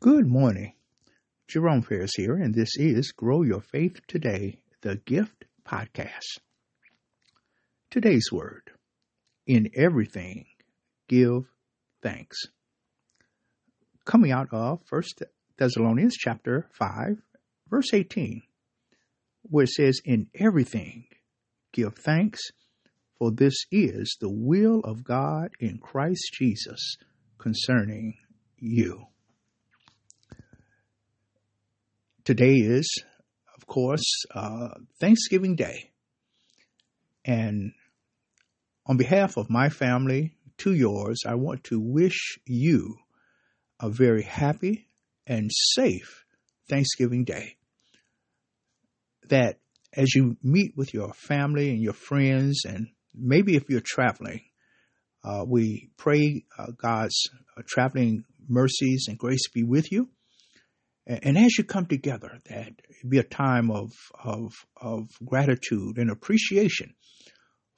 Good morning. Jerome Ferris here, and this is Grow Your Faith Today, the Gift Podcast. Today's word In everything, give thanks. Coming out of 1 Thessalonians chapter 5, verse 18, where it says, In everything, give thanks, for this is the will of God in Christ Jesus concerning you. Today is, of course, uh, Thanksgiving Day. And on behalf of my family to yours, I want to wish you a very happy and safe Thanksgiving Day. That as you meet with your family and your friends, and maybe if you're traveling, uh, we pray uh, God's uh, traveling mercies and grace be with you. And, as you come together, that be a time of, of, of gratitude and appreciation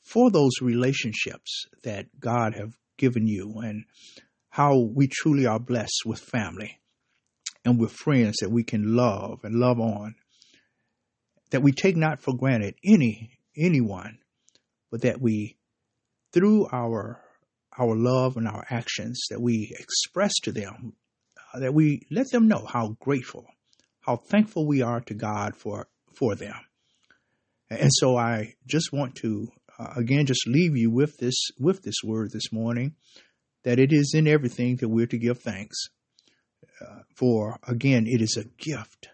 for those relationships that God have given you and how we truly are blessed with family and with friends that we can love and love on that we take not for granted any anyone but that we through our our love and our actions that we express to them that we let them know how grateful how thankful we are to God for for them. And so I just want to uh, again just leave you with this with this word this morning that it is in everything that we're to give thanks uh, for. Again it is a gift.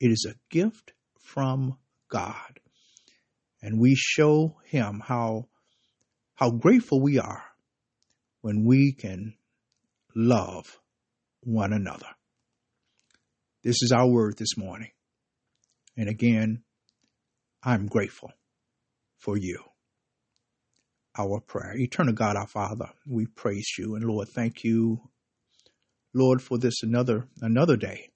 It is a gift from God. And we show him how how grateful we are when we can love one another this is our word this morning and again I'm grateful for you our prayer. Eternal God, our Father, we praise you. And Lord, thank you, Lord, for this another another day.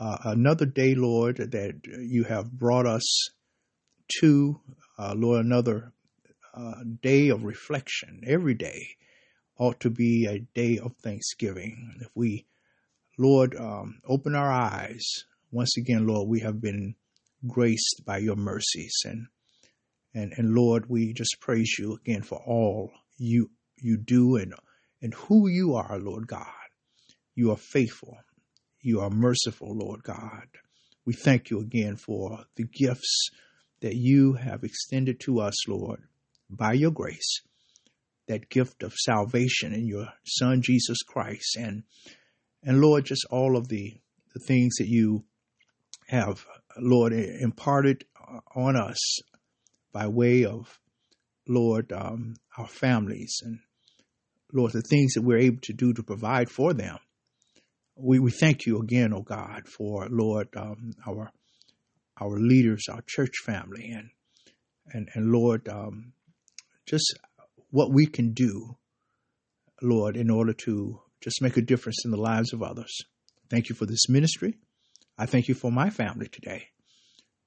Uh, another day, Lord, that you have brought us to, uh, Lord, another uh, day of reflection. Every day ought to be a day of thanksgiving. If we, Lord, um, open our eyes, once again, Lord, we have been graced by your mercies and and, and Lord, we just praise you again for all you you do and and who you are, Lord God. You are faithful. You are merciful, Lord God. We thank you again for the gifts that you have extended to us, Lord, by your grace. That gift of salvation in your Son Jesus Christ, and and Lord, just all of the the things that you have, Lord, imparted on us by way of, Lord, um, our families. And, Lord, the things that we're able to do to provide for them. We, we thank you again, oh God, for, Lord, um, our our leaders, our church family, and and and Lord, um, just what we can do, Lord, in order to just make a difference in the lives of others. Thank you for this ministry. I thank you for my family today.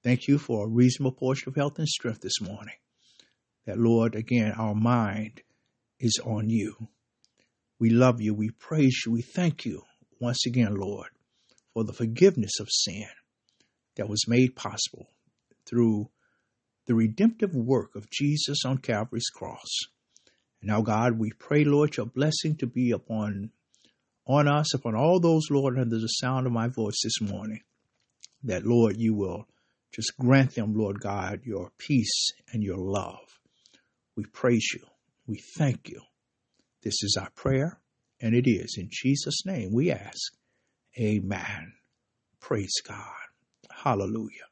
Thank you for a reasonable portion of health and strength this morning. That, Lord, again, our mind is on you. We love you. We praise you. We thank you once again, Lord, for the forgiveness of sin that was made possible through the redemptive work of Jesus on Calvary's cross. Now, God, we pray, Lord, your blessing to be upon on us, upon all those, Lord, under the sound of my voice this morning. That, Lord, you will just grant them, Lord God, your peace and your love. We praise you. We thank you. This is our prayer, and it is in Jesus' name we ask. Amen. Praise God. Hallelujah.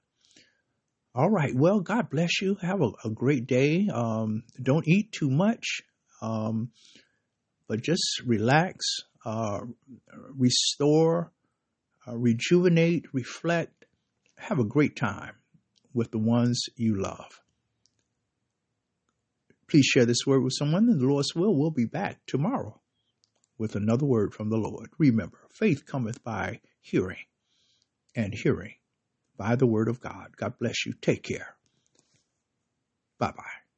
All right. Well, God bless you. Have a, a great day. Um, don't eat too much, um, but just relax, uh, restore, uh, rejuvenate, reflect, have a great time with the ones you love. Please share this word with someone, and the Lord's will will be back tomorrow with another word from the Lord. Remember, faith cometh by hearing, and hearing by the word of God. God bless you. Take care. Bye bye.